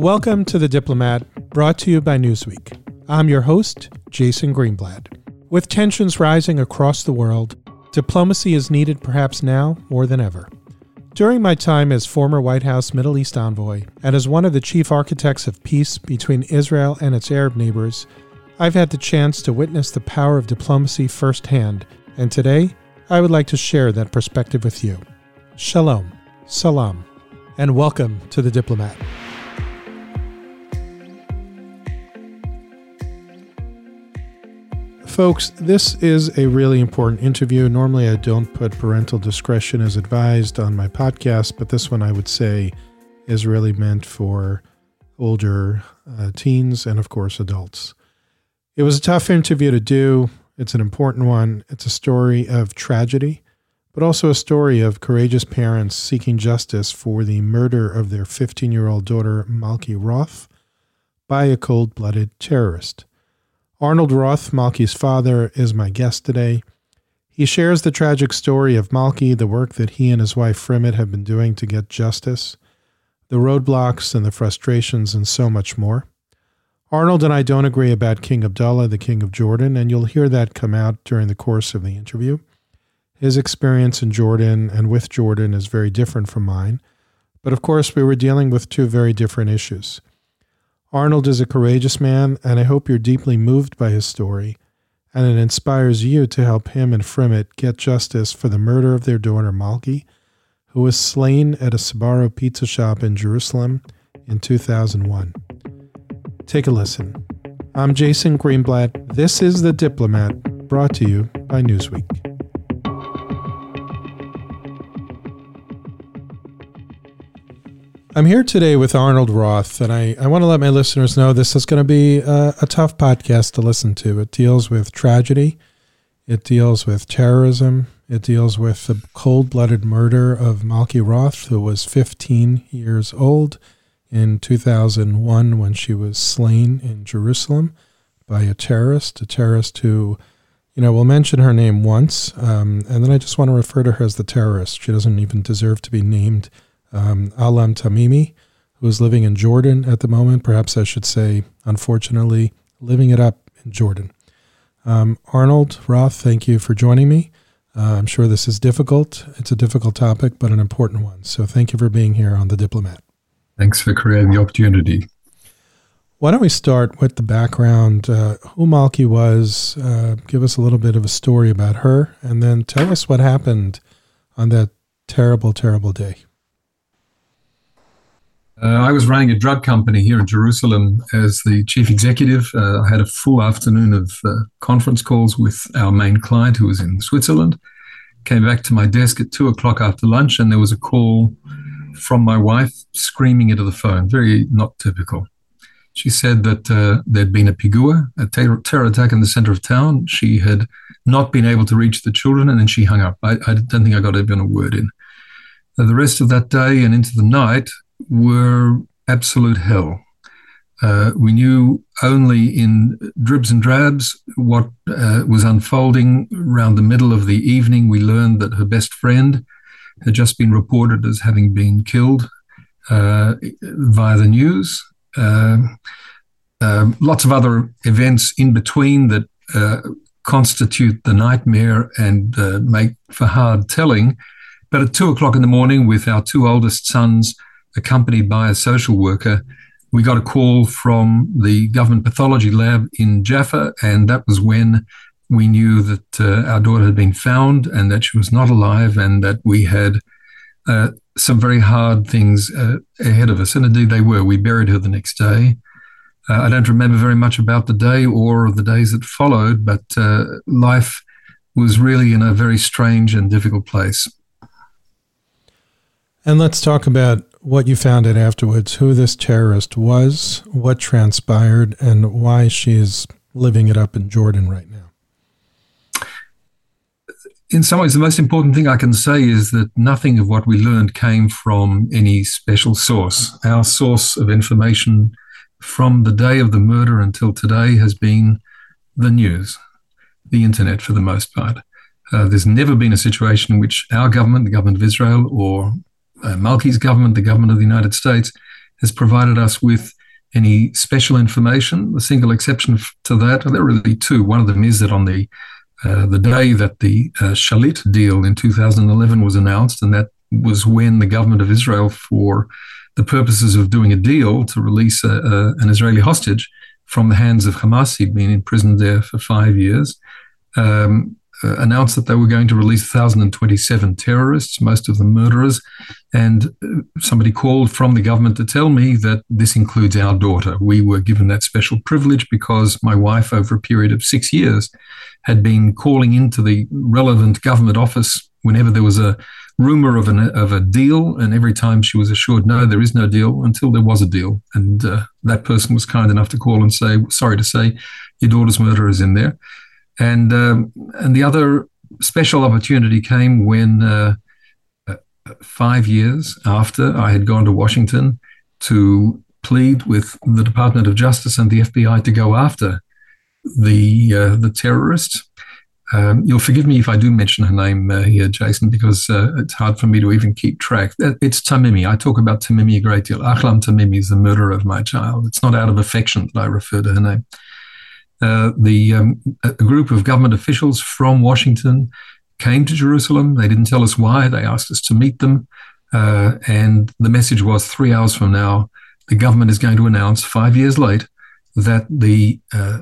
Welcome to The Diplomat, brought to you by Newsweek. I'm your host, Jason Greenblatt. With tensions rising across the world, diplomacy is needed perhaps now more than ever. During my time as former White House Middle East envoy and as one of the chief architects of peace between Israel and its Arab neighbors, I've had the chance to witness the power of diplomacy firsthand, and today I would like to share that perspective with you. Shalom, salam, and welcome to The Diplomat. Folks, this is a really important interview. Normally, I don't put parental discretion as advised on my podcast, but this one I would say is really meant for older uh, teens and, of course, adults. It was a tough interview to do. It's an important one. It's a story of tragedy, but also a story of courageous parents seeking justice for the murder of their 15 year old daughter, Malki Roth, by a cold blooded terrorist. Arnold Roth, Malki's father, is my guest today. He shares the tragic story of Malki, the work that he and his wife Frimet have been doing to get justice, the roadblocks and the frustrations, and so much more. Arnold and I don't agree about King Abdullah, the King of Jordan, and you'll hear that come out during the course of the interview. His experience in Jordan and with Jordan is very different from mine, but of course, we were dealing with two very different issues. Arnold is a courageous man, and I hope you're deeply moved by his story, and it inspires you to help him and Frimet get justice for the murder of their daughter Malki, who was slain at a Sbarro pizza shop in Jerusalem in 2001. Take a listen. I'm Jason Greenblatt. This is The Diplomat, brought to you by Newsweek. I'm here today with Arnold Roth, and I, I want to let my listeners know this is going to be a, a tough podcast to listen to. It deals with tragedy, it deals with terrorism, it deals with the cold blooded murder of Malki Roth, who was 15 years old in 2001 when she was slain in Jerusalem by a terrorist, a terrorist who, you know, we'll mention her name once, um, and then I just want to refer to her as the terrorist. She doesn't even deserve to be named um, Ahlam Tamimi, who is living in Jordan at the moment. Perhaps I should say, unfortunately, living it up in Jordan. Um, Arnold Roth, thank you for joining me. Uh, I'm sure this is difficult. It's a difficult topic, but an important one. So thank you for being here on The Diplomat. Thanks for creating the opportunity. Why don't we start with the background, uh, who Malki was, uh, give us a little bit of a story about her, and then tell us what happened on that terrible, terrible day. Uh, I was running a drug company here in Jerusalem as the chief executive. Uh, I had a full afternoon of uh, conference calls with our main client who was in Switzerland. Came back to my desk at two o'clock after lunch, and there was a call from my wife screaming into the phone, very not typical. She said that uh, there'd been a pigua, a terror, terror attack in the center of town. She had not been able to reach the children, and then she hung up. I, I don't think I got even a word in. Uh, the rest of that day and into the night, were absolute hell. Uh, we knew only in dribs and drabs what uh, was unfolding around the middle of the evening. We learned that her best friend had just been reported as having been killed uh, via the news. Um, um, lots of other events in between that uh, constitute the nightmare and uh, make for hard telling. But at two o'clock in the morning, with our two oldest sons, accompanied by a social worker, we got a call from the government pathology lab in Jaffa, and that was when we knew that uh, our daughter had been found and that she was not alive, and that we had uh, some very hard things uh, ahead of us. And indeed, they were. We buried her the next day. Uh, I don't remember very much about the day or the days that followed, but uh, life was really in a very strange and difficult place. And let's talk about what you found out afterwards, who this terrorist was, what transpired, and why she is living it up in Jordan right now in some ways, the most important thing I can say is that nothing of what we learned came from any special source. Our source of information from the day of the murder until today has been the news, the internet for the most part. Uh, there's never been a situation in which our government, the government of Israel, or uh, Malki's government, the government of the United States, has provided us with any special information. The single exception to that, there are really two. One of them is that on the uh, the day that the uh, Shalit deal in 2011 was announced, and that was when the government of Israel, for the purposes of doing a deal to release a, a, an Israeli hostage from the hands of Hamas, he'd been imprisoned there for five years, um, uh, announced that they were going to release 1,027 terrorists, most of them murderers. And uh, somebody called from the government to tell me that this includes our daughter. We were given that special privilege because my wife, over a period of six years, had been calling into the relevant government office whenever there was a rumor of, an, of a deal. And every time she was assured, no, there is no deal until there was a deal. And uh, that person was kind enough to call and say, sorry to say, your daughter's murderer is in there. And, um, and the other special opportunity came when uh, uh five years after I had gone to Washington to plead with the Department of Justice and the FBI to go after the uh, the terrorist. Um, you'll forgive me if I do mention her name uh, here, Jason, because uh, it's hard for me to even keep track. Uh, it's Tamimi. I talk about Tamimi a great deal. Ahlam Tamimi is the murderer of my child. It's not out of affection that I refer to her name. Uh, the um, a group of government officials from Washington came to Jerusalem. They didn't tell us why. They asked us to meet them, uh, and the message was: three hours from now, the government is going to announce, five years late, that the uh,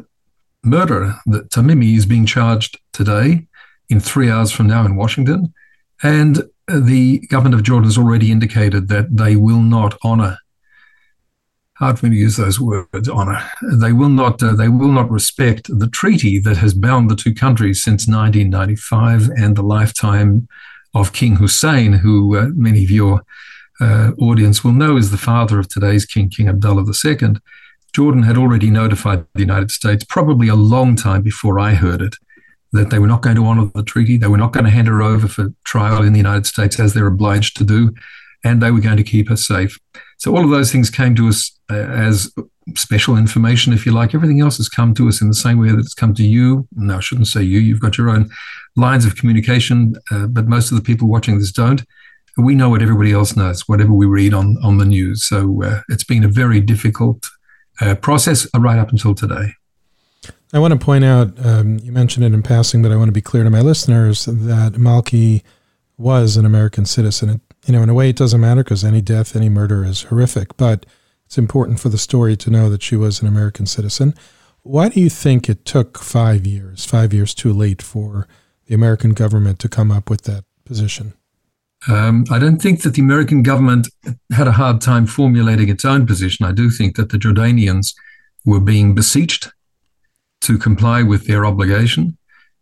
murder that Tamimi is being charged today in three hours from now in Washington. And the government of Jordan has already indicated that they will not honor. Hard for me to use those words, honor. They will not. Uh, they will not respect the treaty that has bound the two countries since 1995 and the lifetime of King Hussein, who uh, many of your uh, audience will know is the father of today's king, King Abdullah II. Jordan had already notified the United States, probably a long time before I heard it, that they were not going to honor the treaty. They were not going to hand her over for trial in the United States as they're obliged to do, and they were going to keep her safe. So all of those things came to us uh, as special information, if you like. Everything else has come to us in the same way that it's come to you. No, I shouldn't say you. You've got your own lines of communication, uh, but most of the people watching this don't. We know what everybody else knows, whatever we read on on the news. So uh, it's been a very difficult uh, process right up until today. I want to point out, um, you mentioned it in passing, but I want to be clear to my listeners that Malki was an American citizen. It, you know, in a way, it doesn't matter because any death, any murder is horrific, but it's important for the story to know that she was an American citizen. Why do you think it took five years, five years too late for the American government to come up with that position? Um, I don't think that the American government had a hard time formulating its own position. I do think that the Jordanians were being beseeched to comply with their obligation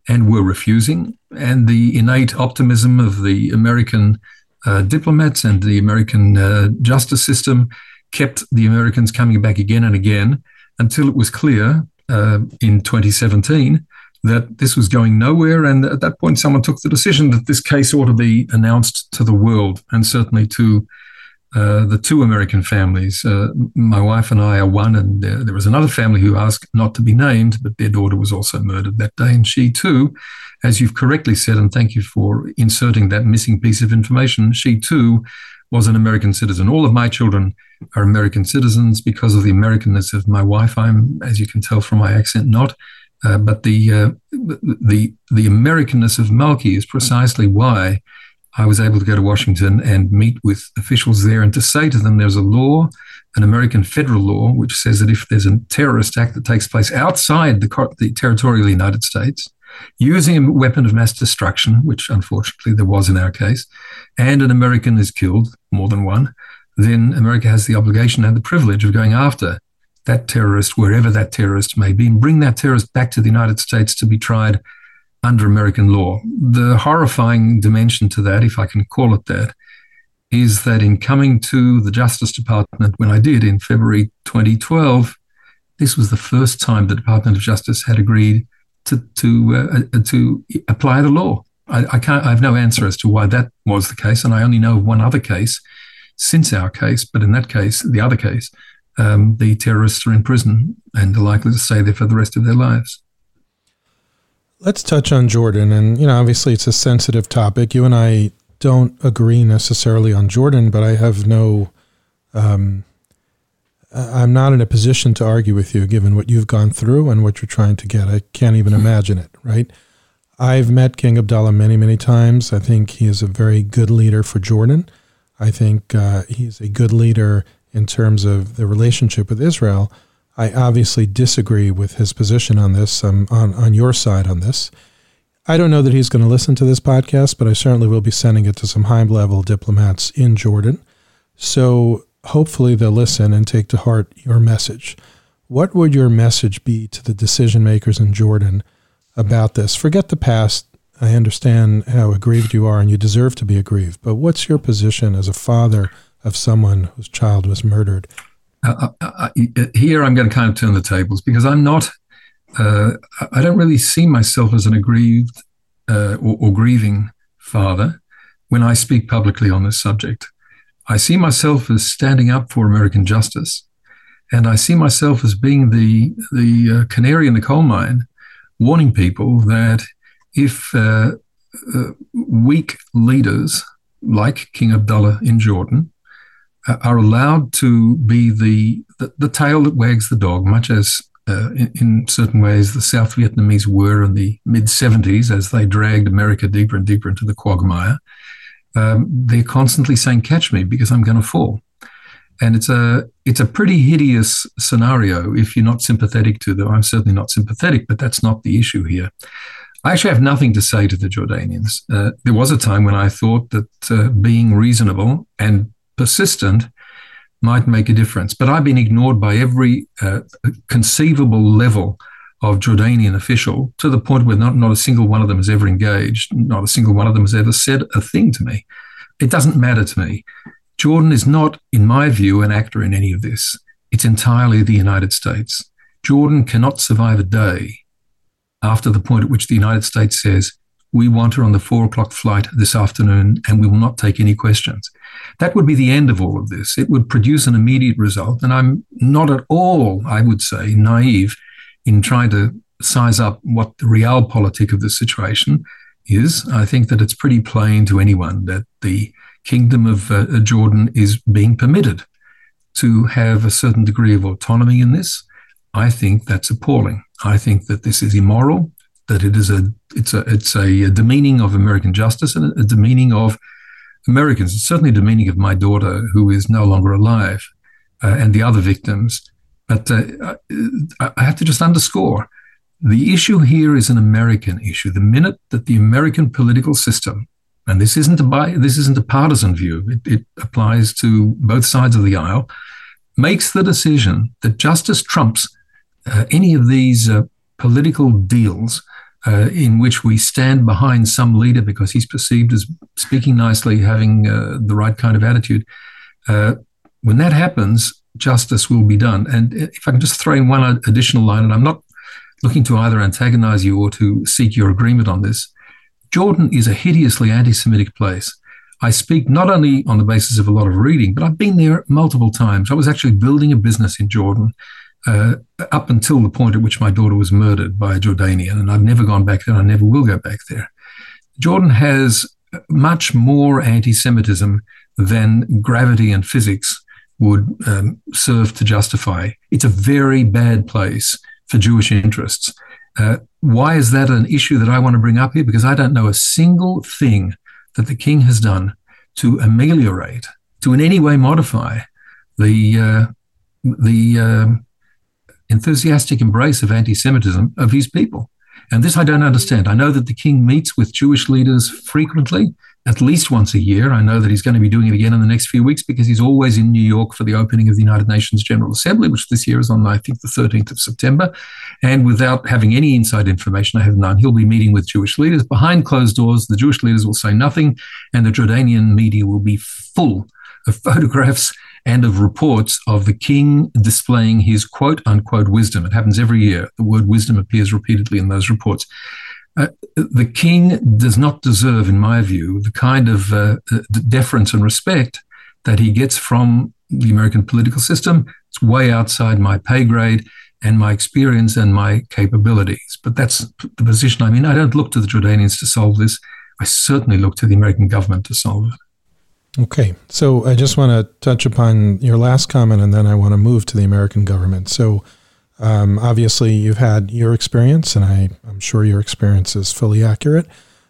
and were refusing. And the innate optimism of the American uh, diplomats and the American uh, justice system kept the Americans coming back again and again until it was clear uh, in 2017 that this was going nowhere. And at that point, someone took the decision that this case ought to be announced to the world and certainly to uh, the two American families. Uh, my wife and I are one, and there was another family who asked not to be named, but their daughter was also murdered that day. And she, too, as you've correctly said, and thank you for inserting that missing piece of information, she, too, was an American citizen. All of my children are American citizens because of the Americanness of my wife. I'm, as you can tell from my accent, not. Uh, but the, uh, the, the Americanness of Malki is precisely why I was able to go to Washington and meet with officials there and to say to them there's a law, an American federal law, which says that if there's a terrorist act that takes place outside the, the territory of the United States, using a weapon of mass destruction, which unfortunately there was in our case, and an American is killed, more than one, then America has the obligation and the privilege of going after that terrorist, wherever that terrorist may be, and bring that terrorist back to the United States to be tried under American law. The horrifying dimension to that, if I can call it that, is that in coming to the Justice Department when I did in February 2012, this was the first time the Department of Justice had agreed to to uh, to apply the law. I, I, can't. I have no answer as to why that was the case, and I only know of one other case since our case. But in that case, the other case, um, the terrorists are in prison and are likely to stay there for the rest of their lives. Let's touch on Jordan, and you know, obviously, it's a sensitive topic. You and I don't agree necessarily on Jordan, but I have no. Um, I'm not in a position to argue with you, given what you've gone through and what you're trying to get. I can't even imagine it. Right? I've met King Abdullah many, many times. I think he is a very good leader for Jordan. I think uh, he's a good leader in terms of the relationship with Israel. I obviously disagree with his position on this. I'm on, on your side on this. I don't know that he's going to listen to this podcast, but I certainly will be sending it to some high level diplomats in Jordan. So hopefully they'll listen and take to heart your message. What would your message be to the decision makers in Jordan about this? Forget the past. I understand how aggrieved you are and you deserve to be aggrieved, but what's your position as a father of someone whose child was murdered? Uh, uh, uh, here I'm going to kind of turn the tables because I'm not uh, I don't really see myself as an aggrieved uh, or, or, grieving father when I speak publicly on this subject. I see myself as standing up for American justice, and I see myself as being the the uh, canary in the coal mine, warning people that if uh, uh, weak leaders like King Abdullah in Jordan are allowed to be the, the, the tail that wags the dog, much as uh, in, in, certain ways the South Vietnamese were in the mid 70s as they dragged America deeper and deeper into the quagmire. Um, they're constantly saying, "Catch me, because I'm going to fall." And it's a it's a pretty hideous scenario if you're not sympathetic to them. I'm certainly not sympathetic, but that's not the issue here. I actually have nothing to say to the Jordanians. Uh, there was a time when I thought that uh, being reasonable and persistent might make a difference. But I've been ignored by every uh, conceivable level of Jordanian official to the point where not, not a single one of them has ever engaged, not a single one of them has ever said a thing to me. It doesn't matter to me. Jordan is not, in my view, an actor in any of this. It's entirely the United States. Jordan cannot survive a day after the point at which the United States says, we want her on the four o'clock flight this afternoon and we will not take any questions. That would be the end of all of this. It would produce an immediate result. And I'm not at all, I would say, naive in trying to size up what the realpolitik of the situation is. I think that it's pretty plain to anyone that the kingdom of uh, Jordan is being permitted to have a certain degree of autonomy in this. I think that's appalling. I think that this is immoral that it is a it's a it's a, demeaning of American justice and a, demeaning of Americans. It's certainly demeaning of my daughter, who is no longer alive, uh, and the other victims. But uh, I have to just underscore the issue here is an American issue. The minute that the American political system, and this isn't a bi- this isn't a partisan view, it, it applies to both sides of the aisle, makes the decision that justice trumps uh, any of these uh, political deals uh, in which we stand behind some leader because he's perceived as speaking nicely, having uh, the right kind of attitude. Uh, when that happens, justice will be done. And if I can just throw in one additional line, and I'm not looking to either antagonize you or to seek your agreement on this, Jordan is a hideously anti Semitic place. I speak not only on the basis of a lot of reading, but I've been there multiple times. I was actually building a business in Jordan uh, up until the point at which my daughter was murdered by a Jordanian, and I've never gone back there, and I never will go back there. Jordan has much more anti Semitism than gravity and physics would um, serve to justify. It's a very bad place for Jewish interests. Uh, why is that an issue that I want to bring up here? Because I don't know a single thing that the king has done to ameliorate, to in any way modify the uh, the um, enthusiastic embrace of anti Semitism of his people. And this I don't understand. I know that the king meets with Jewish leaders frequently at least once a year. I know that he's going to be doing it again in the next few weeks because he's always in New York for the opening of the United Nations General Assembly, which this year is on, I think, the 13th of September. And without having any inside information, I have none, he'll be meeting with Jewish leaders. Behind closed doors, the Jewish leaders will say nothing, and the Jordanian media will be full of photographs and of reports of the king displaying his quote unquote wisdom. It happens every year. The word wisdom appears repeatedly in those reports. Uh, the king does not deserve, in my view, the kind of uh, deference and respect that he gets from the American political system. It's way outside my pay grade and my experience and my capabilities. But that's the position I'm in. I don't look to the Jordanians to solve this. I certainly look to the American government to solve it. Okay. So I just want to touch upon your last comment and then I want to move to the American government. So um, obviously, you've had your experience, and I, I'm sure your experience is fully accurate.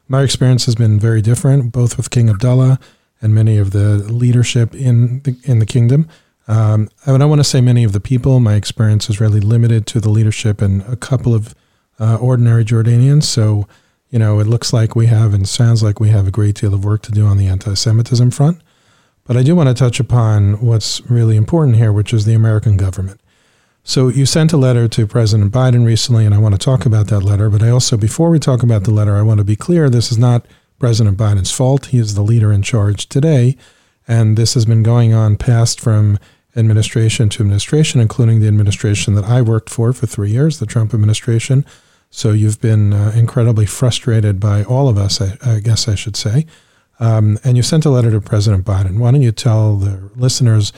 My experience has been very different, both with King Abdullah and many of the leadership in the, in the kingdom. Um, I don't want to say many of the people. My experience is really limited to the leadership and a couple of uh, ordinary Jordanians. So, you know, it looks like we have and sounds like we have a great deal of work to do on the anti Semitism front. But I do want to touch upon what's really important here, which is the American government. So you sent a letter to President Biden recently, and I want to talk about that letter. But I also, before we talk about the letter, I want to be clear this is not President Biden's fault. He is the leader in charge today. And this has been going on past from administration to administration, including the administration that I worked for for three years, the Trump administration. So you've been uh, incredibly frustrated by all of us, I, I guess I should say. Um, and you sent a letter to President Biden. Why don't you tell the listeners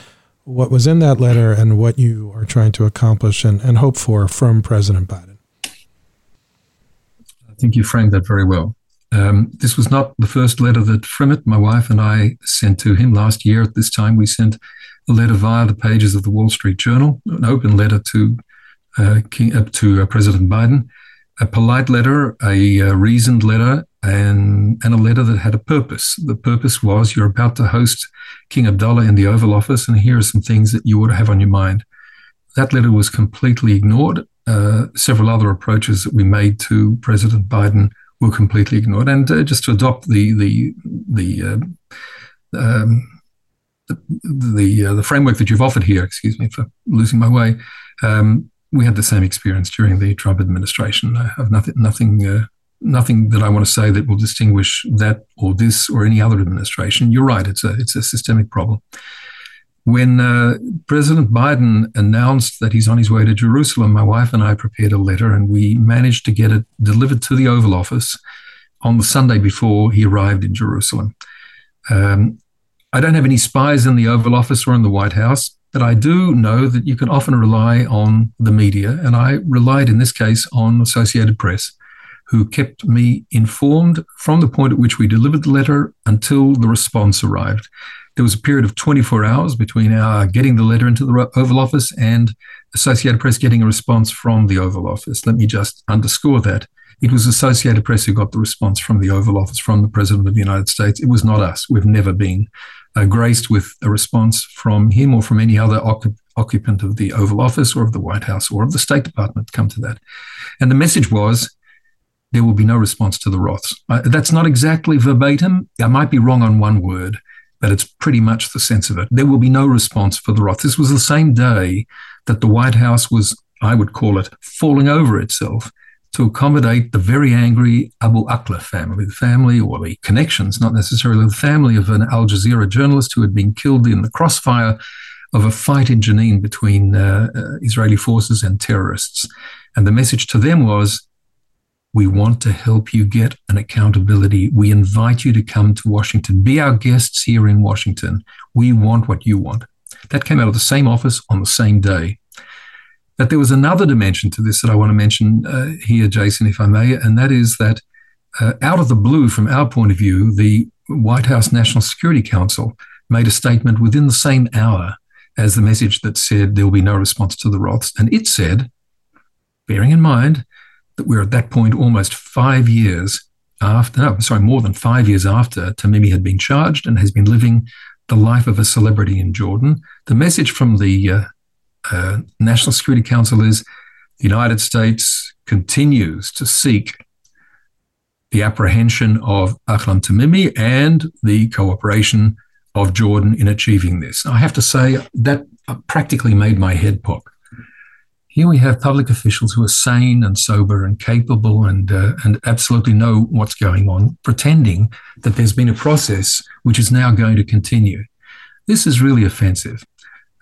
what was in that letter and what you are trying to accomplish and, and hope for from President Biden. I think you framed that very well. Um, this was not the first letter that Frimet, my wife, and I sent to him last year. At this time, we sent a letter via the pages of the Wall Street Journal, an open letter to uh, King, uh, to uh, President Biden, a polite letter, a uh, reasoned letter, and, and a letter that had a purpose. The purpose was you're about to host King Abdullah in the Oval Office, and here are some things that you ought to have on your mind. That letter was completely ignored. Uh, several other approaches that we made to President Biden were completely ignored. And uh, just to adopt the the the uh, um, the the, uh, the, framework that you've offered here, excuse me for losing my way. Um, we had the same experience during the Trump administration. I have nothing nothing uh, nothing that I want to say that will distinguish that or this or any other administration. You're right; it's a it's a systemic problem. When uh, President Biden announced that he's on his way to Jerusalem, my wife and I prepared a letter, and we managed to get it delivered to the Oval Office on the Sunday before he arrived in Jerusalem. Um, I don't have any spies in the Oval Office or in the White House, but I do know that you can often rely on the media, and I relied in this case on Associated Press who kept me informed from the point at which we delivered the letter until the response arrived. There was a period of 24 hours between our getting the letter into the Oval Office and Associated Press getting a response from the Oval Office. Let me just underscore that. It was Associated Press who got the response from the Oval Office, from the President of the United States. It was not us. We've never been uh, graced with a response from him or from any other occupant of the Oval Office or of the White House or of the State Department, come to that. And the message was there will be no response to the Roths. Uh, that's not exactly verbatim. I might be wrong on one word, but it's pretty much the sense of it. There will be no response for the Roths. This was the same day that the White House was, I would call it, falling over itself to accommodate the very angry Abu Akleh family, the family or the connections, not necessarily the family of an Al Jazeera journalist who had been killed in the crossfire of a fight in Jenin between uh, uh, Israeli forces and terrorists. And the message to them was we want to help you get an accountability. We invite you to come to Washington. Be our guests here in Washington. We want what you want. That came out of the same office on the same day. But there was another dimension to this that I want to mention uh, here, Jason, if I may, and that is that uh, out of the blue, from our point of view, the White House National Security Council made a statement within the same hour as the message that said there will be no response to the Roths. And it said, bearing in mind that we're at that point almost five years after, no, sorry, more than five years after Tamimi had been charged and has been living the life of a celebrity in Jordan. The message from the uh, uh, National Security Council is the United States continues to seek the apprehension of Ahlam Tamimi and the cooperation of Jordan in achieving this. I have to say that practically made my head pop. Here we have public officials who are sane and sober and capable and uh, and absolutely know what's going on, pretending that there's been a process which is now going to continue. This is really offensive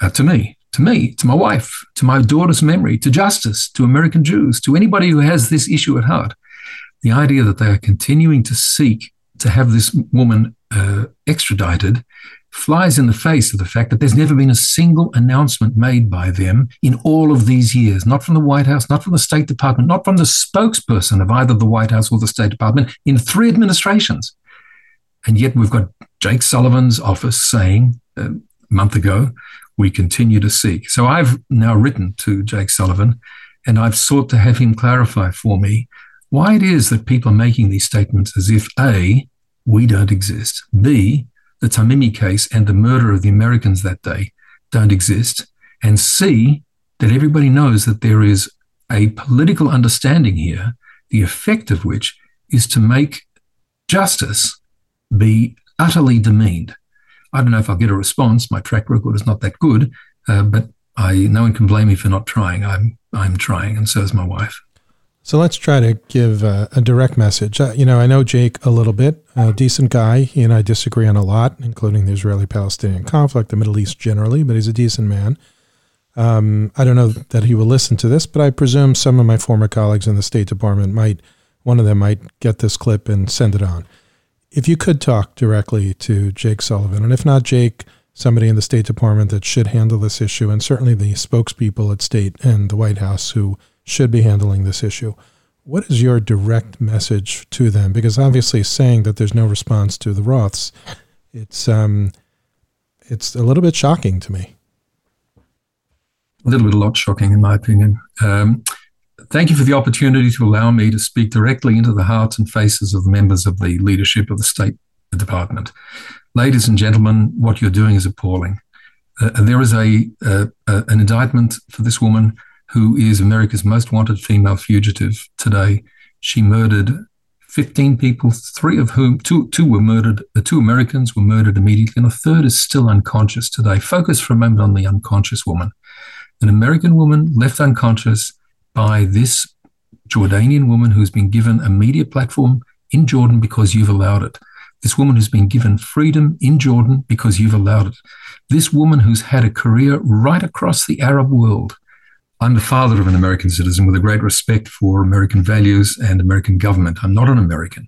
uh, to me, to me, to my wife, to my daughter's memory, to justice, to American Jews, to anybody who has this issue at heart. The idea that they are continuing to seek to have this woman uh, extradited flies in the face of the fact that there's never been a single announcement made by them in all of these years, not from the White House, not from the State Department, not from the spokesperson of either the White House or the State Department in three administrations. And yet we've got Jake Sullivan's office saying uh, a month ago, we continue to seek. So I've now written to Jake Sullivan and I've sought to have him clarify for me why it is that people are making these statements as if A, we don't exist, B, the Tamimi case and the murder of the Americans that day don't exist, and C, that everybody knows that there is a political understanding here, the effect of which is to make justice be utterly demeaned. I don't know if I'll get a response. My track record is not that good, uh, but I no one can blame me for not trying. I'm I'm trying, and so is my wife. So let's try to give a, a direct message. Uh, you know, I know Jake a little bit, a decent guy. He and I disagree on a lot, including the Israeli Palestinian conflict, the Middle East generally, but he's a decent man. Um, I don't know that he will listen to this, but I presume some of my former colleagues in the State Department might, one of them might get this clip and send it on. If you could talk directly to Jake Sullivan, and if not Jake, somebody in the State Department that should handle this issue, and certainly the spokespeople at State and the White House who should be handling this issue. What is your direct message to them? Because obviously, saying that there's no response to the Roths, it's um, it's a little bit shocking to me. A little bit, a lot shocking, in my opinion. Um, thank you for the opportunity to allow me to speak directly into the hearts and faces of the members of the leadership of the State Department. Ladies and gentlemen, what you're doing is appalling. Uh, there is a, uh, uh, an indictment for this woman who is America's most wanted female fugitive today. She murdered 15 people, three of whom, two, two were murdered, the two Americans were murdered immediately, and a third is still unconscious today. Focus for a moment on the unconscious woman. An American woman left unconscious by this Jordanian woman who's been given a media platform in Jordan because you've allowed it. This woman who's been given freedom in Jordan because you've allowed it. This woman who's had a career right across the Arab world I'm the father of an American citizen with a great respect for American values and American government. I'm not an American.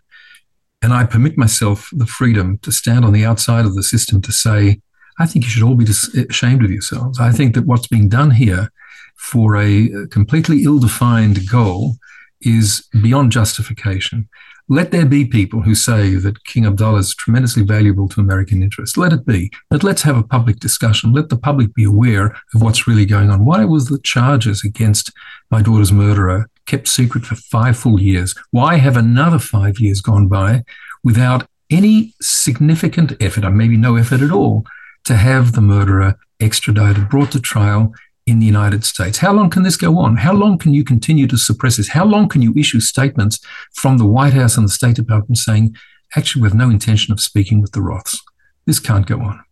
And I permit myself the freedom to stand on the outside of the system to say, I think you should all be eh, ashamed of yourselves. I think that what's being done here for a completely ill defined goal is beyond justification. Let there be people who say that King Abdullah is tremendously valuable to American interests. Let it be. But let's have a public discussion. Let the public be aware of what's really going on. Why was the charges against my daughter's murderer kept secret for five full years? Why have another five years gone by without any significant effort, or maybe no effort at all, to have the murderer extradited, brought to trial, in the United States. How long can this go on? How long can you continue to suppress this? How long can you issue statements from the White House and the State Department saying, actually, we have no intention of speaking with the Roths? This can't go on.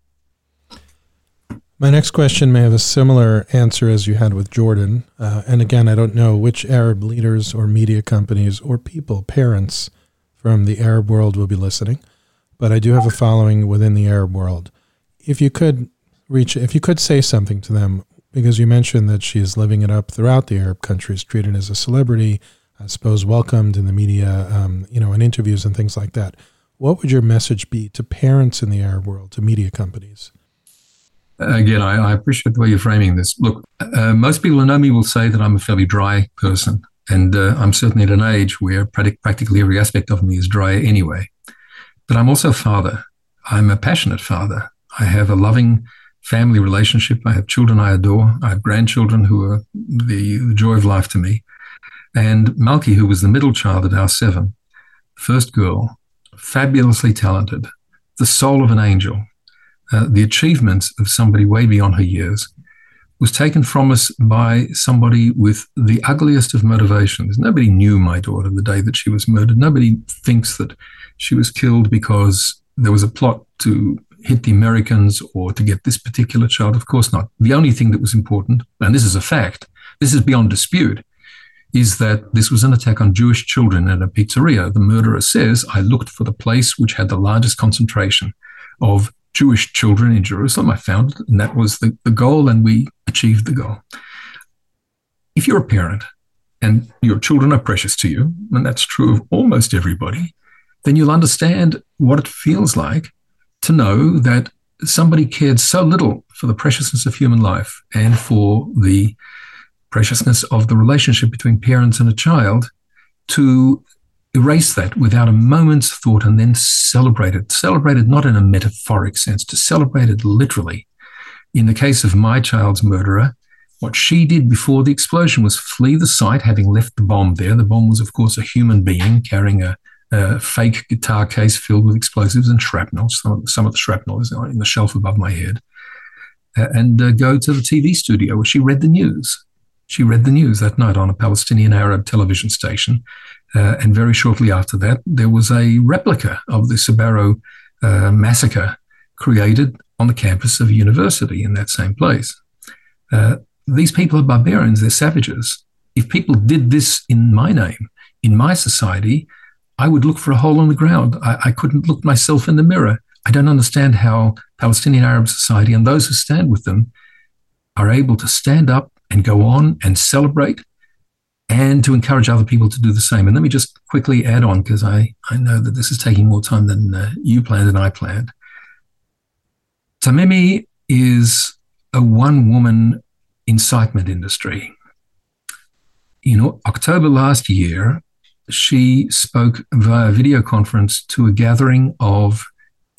My next question may have a similar answer as you had with Jordan. Uh, and again, I don't know which Arab leaders or media companies or people, parents from the Arab world will be listening, but I do have a following within the Arab world. If you could reach, if you could say something to them, because you mentioned that she is living it up throughout the Arab countries, treated as a celebrity, I suppose welcomed in the media, um, you know, in interviews and things like that. What would your message be to parents in the Arab world, to media companies? Again, I, I appreciate the way you're framing this. Look, uh, most people who know me will say that I'm a fairly dry person, and uh, I'm certainly at an age where practically every aspect of me is dry anyway. But I'm also a father. I'm a passionate father. I have a loving family relationship. I have children I adore. I have grandchildren who are the, the joy of life to me. And Malki, who was the middle child at our seven, first girl, fabulously talented, the soul of an angel, uh, the achievements of somebody way beyond her years. was taken from us by somebody with the ugliest of motivations. Nobody knew my daughter the day that she was murdered. Nobody thinks that she was killed because there was a plot to hit the Americans or to get this particular child. Of course not. The only thing that was important, and this is a fact, this is beyond dispute, is that this was an attack on Jewish children at a pizzeria. The murderer says, I looked for the place which had the largest concentration of Jewish children in Jerusalem. I found it, and that was the, the goal, and we achieved the goal. If you're a parent and your children are precious to you, and that's true of almost everybody, then you'll understand what it feels like to know that somebody cared so little for the preciousness of human life and for the preciousness of the relationship between parents and a child to erase that without a moment's thought and then celebrate it. Celebrate it not in a metaphoric sense, to celebrate it literally. In the case of my child's murderer, what she did before the explosion was flee the site, having left the bomb there. The bomb was, of course, a human being carrying a, a fake guitar case filled with explosives and shrapnel. Some of, some of the shrapnel is in the shelf above my head. Uh, and uh, go to the TV studio where she read the news. She read the news that night on a Palestinian Arab television station. Uh, and very shortly after that, there was a replica of the Sbarro uh, massacre created on the campus of a university in that same place. Uh, these people are barbarians, they're savages. If people did this in my name, in my society, I would look for a hole in the ground. I, I couldn't look myself in the mirror. I don't understand how Palestinian Arab society and those who stand with them are able to stand up and go on and celebrate and to encourage other people to do the same. And let me just quickly add on because I, I know that this is taking more time than uh, you planned and I planned. Tamimi is a one woman incitement industry. In October last year, she spoke via video conference to a gathering of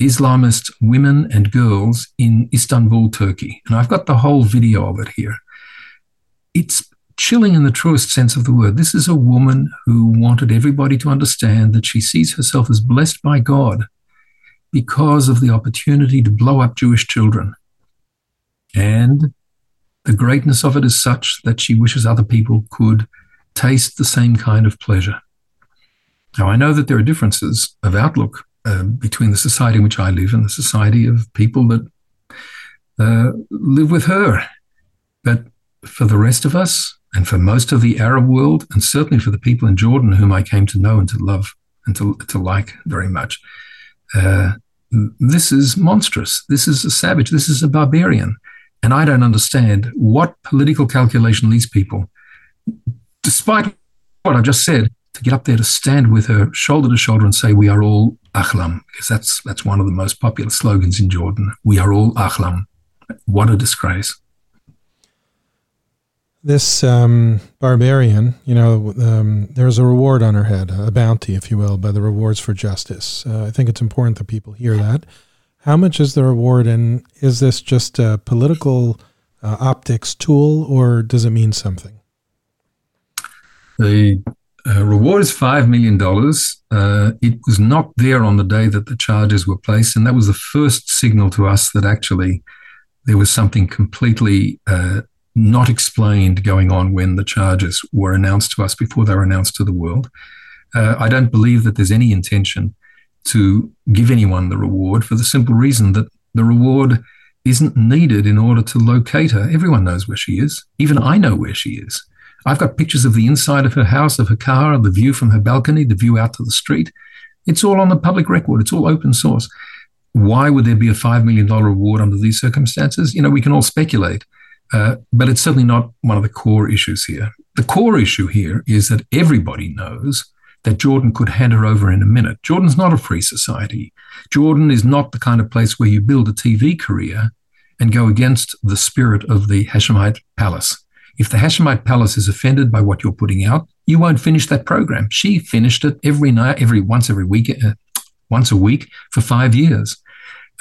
Islamist women and girls in Istanbul, Turkey. And I've got the whole video of it here. It's chilling in the truest sense of the word. This is a woman who wanted everybody to understand that she sees herself as blessed by God because of the opportunity to blow up Jewish children. And the greatness of it is such that she wishes other people could taste the same kind of pleasure. Now, I know that there are differences of outlook uh, between the society in which I live and the society of people that uh, live with her. But for the rest of us, and for most of the Arab world, and certainly for the people in Jordan whom I came to know and to love and to, to like very much, uh, this is monstrous. This is a savage. This is a barbarian. And I don't understand what political calculation these people, despite what I've just said, to get up there to stand with her shoulder to shoulder and say, We are all Ahlam, because that's, that's one of the most popular slogans in Jordan. We are all Ahlam. What a disgrace this um, barbarian, you know, um, there's a reward on her head, a bounty, if you will, by the rewards for justice. Uh, I think it's important that people hear that. How much is the reward, and is this just a political uh, optics tool, or does it mean something? The uh, reward is $5 million. Uh, it was not there on the day that the charges were placed, and that was the first signal to us that actually there was something completely uh, not explained going on when the charges were announced to us before they were announced to the world. Uh, I don't believe that there's any intention to give anyone the reward for the simple reason that the reward isn't needed in order to locate her. Everyone knows where she is. Even I know where she is. I've got pictures of the inside of her house, of her car, of the view from her balcony, the view out to the street. It's all on the public record. It's all open source. Why would there be a $5 million reward under these circumstances? You know, we can all speculate. Uh, but it's certainly not one of the core issues here. The core issue here is that everybody knows that Jordan could hand her over in a minute. Jordan's not a free society. Jordan is not the kind of place where you build a TV career and go against the spirit of the Hashemite palace. If the Hashemite palace is offended by what you're putting out, you won't finish that program. She finished it every night, every once every week, uh, once a week for five years.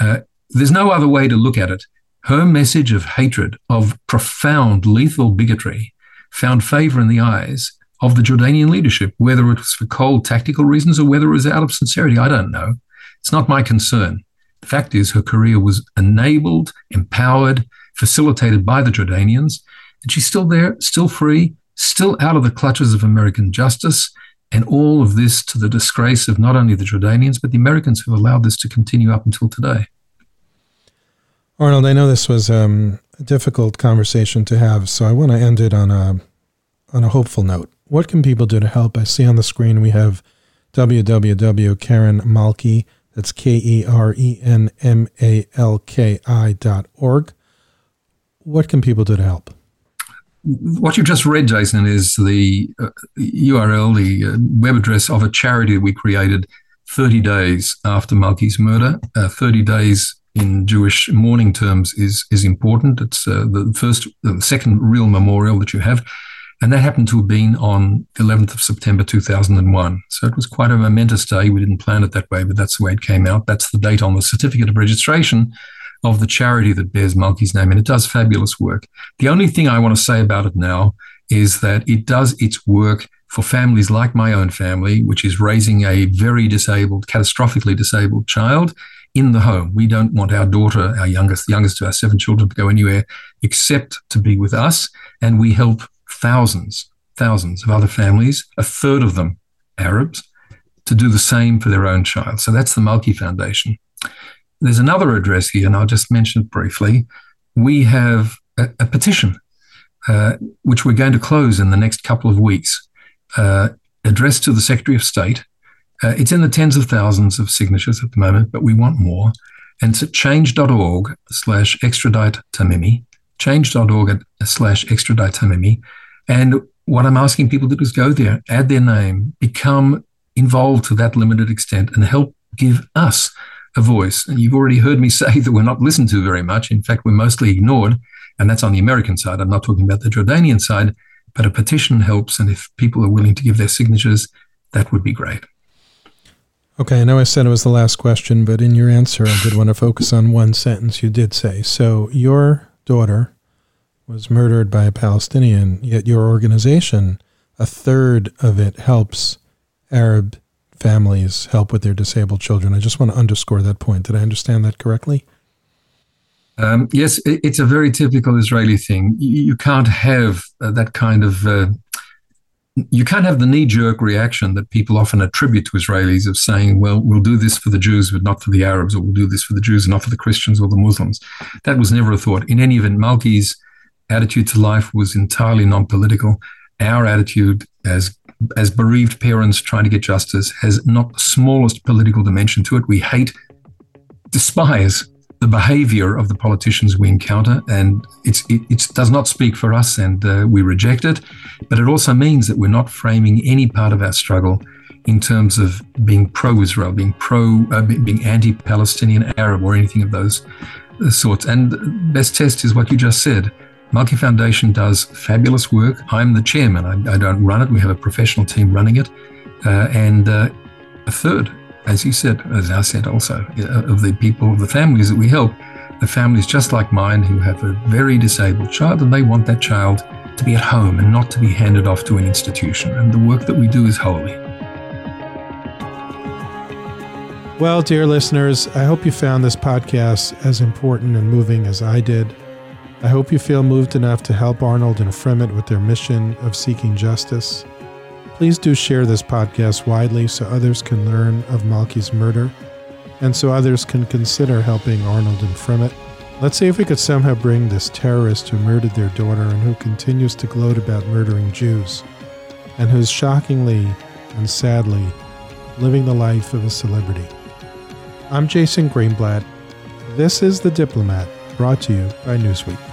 Uh, there's no other way to look at it her message of hatred, of profound lethal bigotry, found favor in the eyes of the Jordanian leadership, whether it was for cold tactical reasons or whether it was out of sincerity. I don't know. It's not my concern. The fact is, her career was enabled, empowered, facilitated by the Jordanians. And she's still there, still free, still out of the clutches of American justice. And all of this to the disgrace of not only the Jordanians, but the Americans who allowed this to continue up until today. Arnold, I know this was um, a difficult conversation to have, so I want to end it on a on a hopeful note. What can people do to help? I see on the screen we have www.kerenmalki, that's K E R E N M A L K I dot org. What can people do to help? What you just read, Jason, is the uh, URL, the uh, web address of a charity we created 30 days after Malki's murder, uh, 30 days in Jewish mourning terms is is important. It's uh, the first, the second real memorial that you have, and that happened to have been on 11th of September 2001. So it was quite a momentous day. We didn't plan it that way, but that's the way it came out. That's the date on the certificate of registration of the charity that bears Malki's name, and it does fabulous work. The only thing I want to say about it now is that it does its work for families like my own family, which is raising a very disabled, catastrophically disabled child in the home. We don't want our daughter, our youngest, the youngest of our seven children, to go anywhere except to be with us. And we help thousands, thousands of other families, a third of them Arabs, to do the same for their own child. So that's the Malki Foundation. There's another address here, and I'll just mention it briefly. We have a, a petition, uh, which we're going to close in the next couple of weeks, uh, addressed to the Secretary of State uh, it's in the tens of thousands of signatures at the moment, but we want more. And it's at change.org slash extradite Tamimi, change.org slash extradite Tamimi. And what I'm asking people to do is go there, add their name, become involved to that limited extent, and help give us a voice. And you've already heard me say that we're not listened to very much. In fact, we're mostly ignored. And that's on the American side. I'm not talking about the Jordanian side, but a petition helps. And if people are willing to give their signatures, that would be great. Okay, I know I said it was the last question, but in your answer, I did want to focus on one sentence you did say. So, your daughter was murdered by a Palestinian, yet your organization, a third of it helps Arab families help with their disabled children. I just want to underscore that point. Did I understand that correctly? Um, yes, it's a very typical Israeli thing. You can't have uh, that kind of uh, you can't have the knee jerk reaction that people often attribute to Israelis of saying, well, we'll do this for the Jews, but not for the Arabs, or we'll do this for the Jews and not for the Christians or the Muslims. That was never a thought. In any event, Malki's attitude to life was entirely non political. Our attitude as as bereaved parents trying to get justice has not the smallest political dimension to it. We hate, despise the behavior of the politicians we encounter, and it, it does not speak for us, and uh, we reject it. But it also means that we're not framing any part of our struggle in terms of being pro-Israel, being pro, uh, being anti-Palestinian Arab, or anything of those uh, sorts. And the best test is what you just said. Malki Foundation does fabulous work. I'm the chairman. I, I don't run it. We have a professional team running it, uh, and uh, a third as you said, as I said also, of the people, the families that we help, the families just like mine who have a very disabled child and they want that child to be at home and not to be handed off to an institution. And the work that we do is holy. Well, dear listeners, I hope you found this podcast as important and moving as I did. I hope you feel moved enough to help Arnold and Fremet with their mission of seeking justice. Please do share this podcast widely so others can learn of Malki's murder and so others can consider helping Arnold and Fremet. Let's see if we could somehow bring this terrorist who murdered their daughter and who continues to gloat about murdering Jews and who's shockingly and sadly living the life of a celebrity. I'm Jason Greenblatt. This is The Diplomat, brought to you by Newsweek.